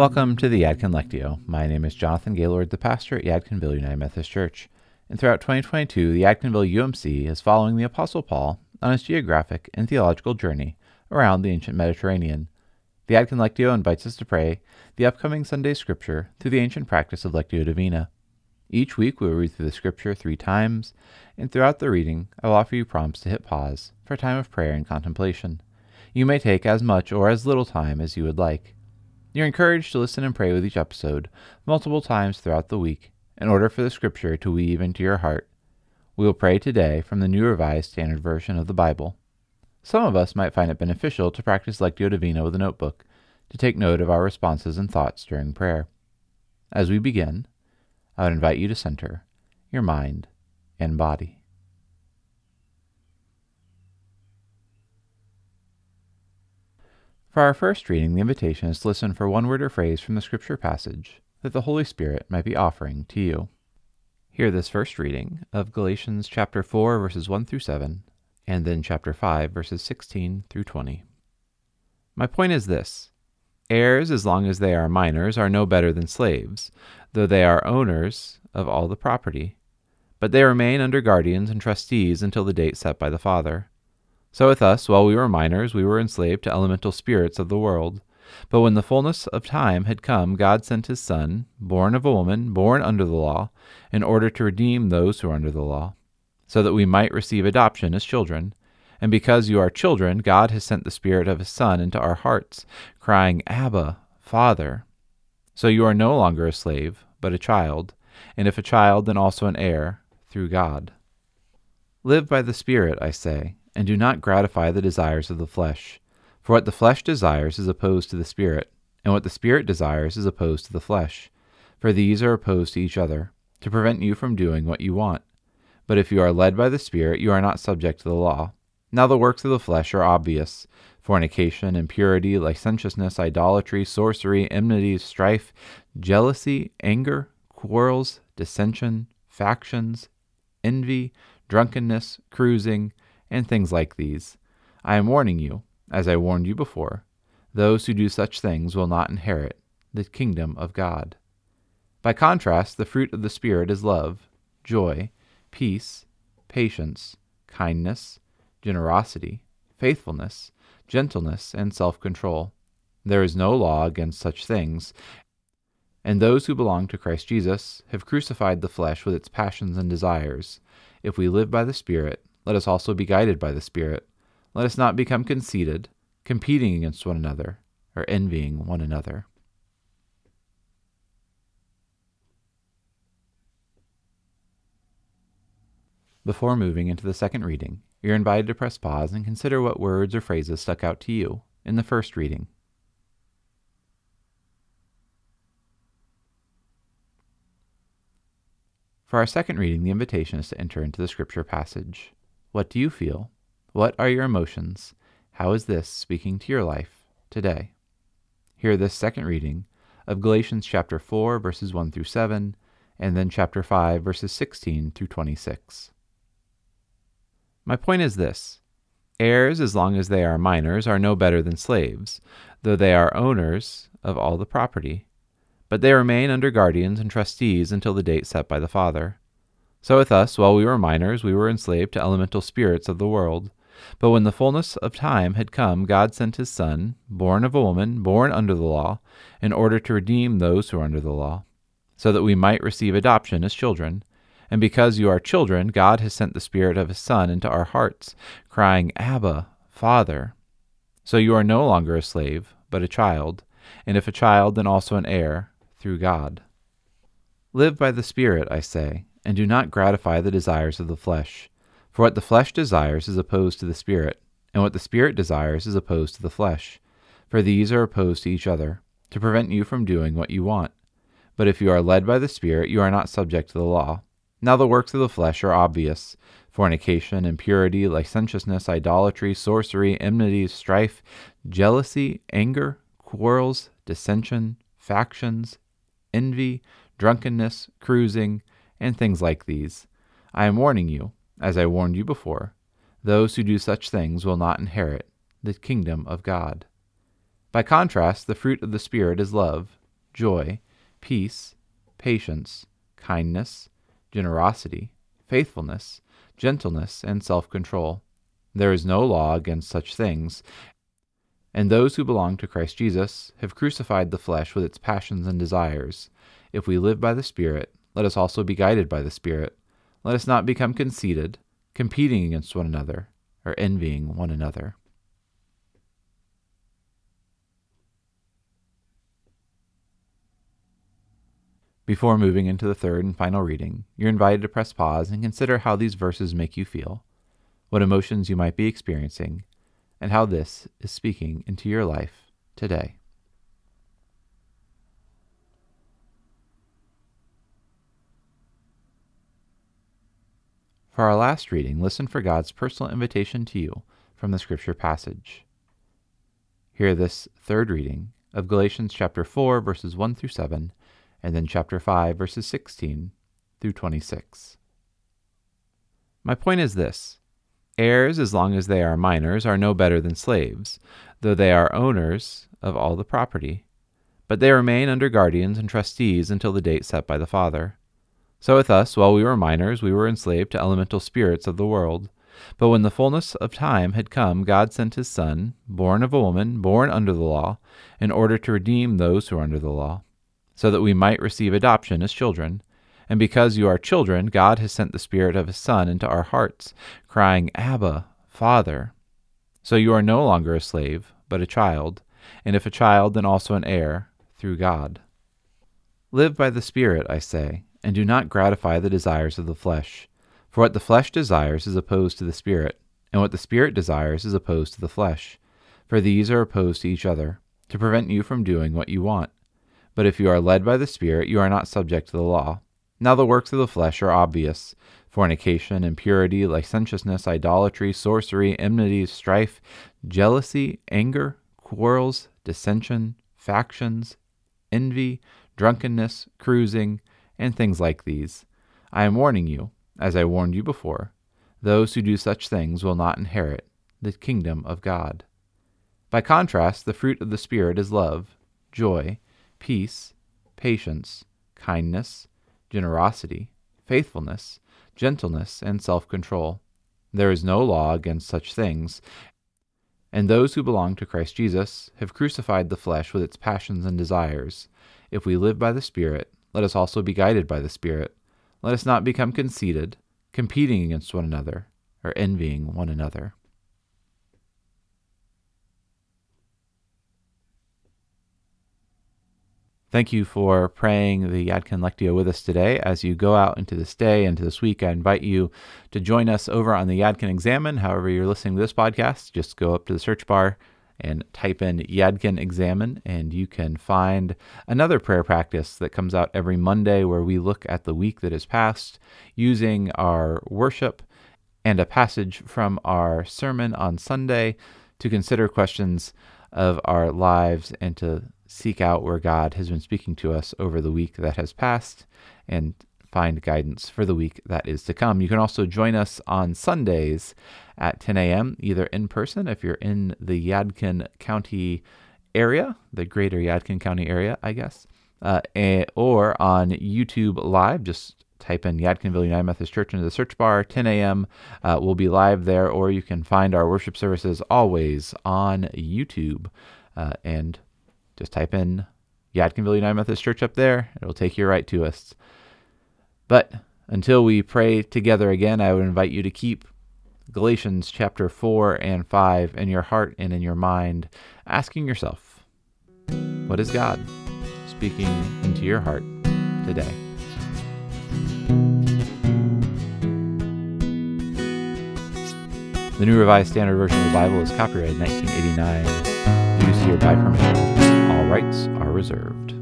Welcome to the Yadkin Lectio. My name is Jonathan Gaylord, the pastor at Yadkinville United Methodist Church. And throughout 2022, the Yadkinville UMC is following the Apostle Paul on his geographic and theological journey around the ancient Mediterranean. The Yadkin Lectio invites us to pray the upcoming Sunday scripture through the ancient practice of Lectio Divina. Each week we will read through the scripture three times, and throughout the reading, I will offer you prompts to hit pause for a time of prayer and contemplation. You may take as much or as little time as you would like. You're encouraged to listen and pray with each episode multiple times throughout the week in order for the scripture to weave into your heart. We will pray today from the New Revised Standard Version of the Bible. Some of us might find it beneficial to practice Lectio Divina with a notebook to take note of our responses and thoughts during prayer. As we begin, I would invite you to center your mind and body. For our first reading, the invitation is to listen for one word or phrase from the scripture passage that the Holy Spirit might be offering to you. Hear this first reading of Galatians chapter 4 verses 1 through 7 and then chapter 5 verses 16 through 20. My point is this: heirs as long as they are minors are no better than slaves, though they are owners of all the property, but they remain under guardians and trustees until the date set by the father. So with us, while we were minors, we were enslaved to elemental spirits of the world. But when the fullness of time had come, God sent his Son, born of a woman, born under the law, in order to redeem those who are under the law, so that we might receive adoption as children. And because you are children, God has sent the Spirit of his Son into our hearts, crying, Abba, Father. So you are no longer a slave, but a child, and if a child, then also an heir, through God. Live by the Spirit, I say and do not gratify the desires of the flesh. For what the flesh desires is opposed to the Spirit, and what the Spirit desires is opposed to the flesh. For these are opposed to each other, to prevent you from doing what you want. But if you are led by the Spirit, you are not subject to the law. Now the works of the flesh are obvious fornication, impurity, licentiousness, idolatry, sorcery, enmities, strife, jealousy, anger, quarrels, dissension, factions, envy, drunkenness, cruising and things like these. I am warning you, as I warned you before, those who do such things will not inherit the kingdom of God. By contrast, the fruit of the Spirit is love, joy, peace, patience, kindness, generosity, faithfulness, gentleness, and self control. There is no law against such things, and those who belong to Christ Jesus have crucified the flesh with its passions and desires. If we live by the Spirit, let us also be guided by the Spirit. Let us not become conceited, competing against one another, or envying one another. Before moving into the second reading, you're invited to press pause and consider what words or phrases stuck out to you in the first reading. For our second reading, the invitation is to enter into the scripture passage. What do you feel? What are your emotions? How is this speaking to your life today? Hear this second reading of Galatians chapter 4, verses 1 through 7, and then chapter 5, verses 16 through 26. My point is this heirs, as long as they are minors, are no better than slaves, though they are owners of all the property. But they remain under guardians and trustees until the date set by the father. So with us, while we were minors, we were enslaved to elemental spirits of the world. But when the fullness of time had come, God sent his Son, born of a woman, born under the law, in order to redeem those who are under the law, so that we might receive adoption as children. And because you are children, God has sent the Spirit of his Son into our hearts, crying, Abba, Father. So you are no longer a slave, but a child, and if a child, then also an heir, through God. Live by the Spirit, I say and do not gratify the desires of the flesh. For what the flesh desires is opposed to the Spirit, and what the Spirit desires is opposed to the flesh. For these are opposed to each other, to prevent you from doing what you want. But if you are led by the Spirit, you are not subject to the law. Now the works of the flesh are obvious fornication, impurity, licentiousness, idolatry, sorcery, enmities, strife, jealousy, anger, quarrels, dissension, factions, envy, drunkenness, cruising and things like these. I am warning you, as I warned you before, those who do such things will not inherit the kingdom of God. By contrast, the fruit of the Spirit is love, joy, peace, patience, kindness, generosity, faithfulness, gentleness, and self control. There is no law against such things. And those who belong to Christ Jesus have crucified the flesh with its passions and desires. If we live by the Spirit, let us also be guided by the Spirit. Let us not become conceited, competing against one another, or envying one another. Before moving into the third and final reading, you're invited to press pause and consider how these verses make you feel, what emotions you might be experiencing, and how this is speaking into your life today. For our last reading, listen for God's personal invitation to you from the scripture passage. Hear this third reading of Galatians chapter 4 verses 1 through 7 and then chapter 5, verses 16 through 26. My point is this heirs, as long as they are minors, are no better than slaves, though they are owners of all the property. But they remain under guardians and trustees until the date set by the Father. So with us, while we were minors, we were enslaved to elemental spirits of the world. But when the fullness of time had come, God sent his Son, born of a woman, born under the law, in order to redeem those who are under the law so that we might receive adoption as children. And because you are children, God has sent the Spirit of His Son into our hearts, crying, Abba, Father. So you are no longer a slave, but a child, and if a child, then also an heir, through God. Live by the Spirit, I say, and do not gratify the desires of the flesh. For what the flesh desires is opposed to the Spirit, and what the Spirit desires is opposed to the flesh. For these are opposed to each other, to prevent you from doing what you want. But if you are led by the Spirit, you are not subject to the law. Now the works of the flesh are obvious fornication, impurity, licentiousness, idolatry, sorcery, enmities, strife, jealousy, anger, quarrels, dissension, factions, envy, drunkenness, cruising, and things like these. I am warning you, as I warned you before, those who do such things will not inherit the kingdom of God. By contrast, the fruit of the Spirit is love, joy, peace, patience, kindness, generosity, faithfulness, gentleness, and self control. There is no law against such things. And those who belong to Christ Jesus have crucified the flesh with its passions and desires. If we live by the Spirit, let us also be guided by the Spirit. Let us not become conceited, competing against one another, or envying one another. Thank you for praying the Yadkin Lectio with us today. As you go out into this day into this week, I invite you to join us over on the Yadkin Examen. However, you're listening to this podcast, just go up to the search bar and type in Yadkin Examen, and you can find another prayer practice that comes out every Monday where we look at the week that has passed using our worship and a passage from our sermon on Sunday to consider questions of our lives and to seek out where God has been speaking to us over the week that has passed and find guidance for the week that is to come. You can also join us on Sundays at 10 a.m., either in person if you're in the Yadkin County area, the greater Yadkin County area, I guess, uh, or on YouTube Live. Just type in Yadkinville United Methodist Church into the search bar. 10 a.m. Uh, we'll be live there, or you can find our worship services always on YouTube. Uh, and just type in Yadkinville United Methodist Church up there. It'll take you right to us. But until we pray together again, I would invite you to keep Galatians chapter 4 and 5 in your heart and in your mind, asking yourself, what is God speaking into your heart today? The New Revised Standard Version of the Bible is copyrighted 1989. used here by permission All rights are reserved.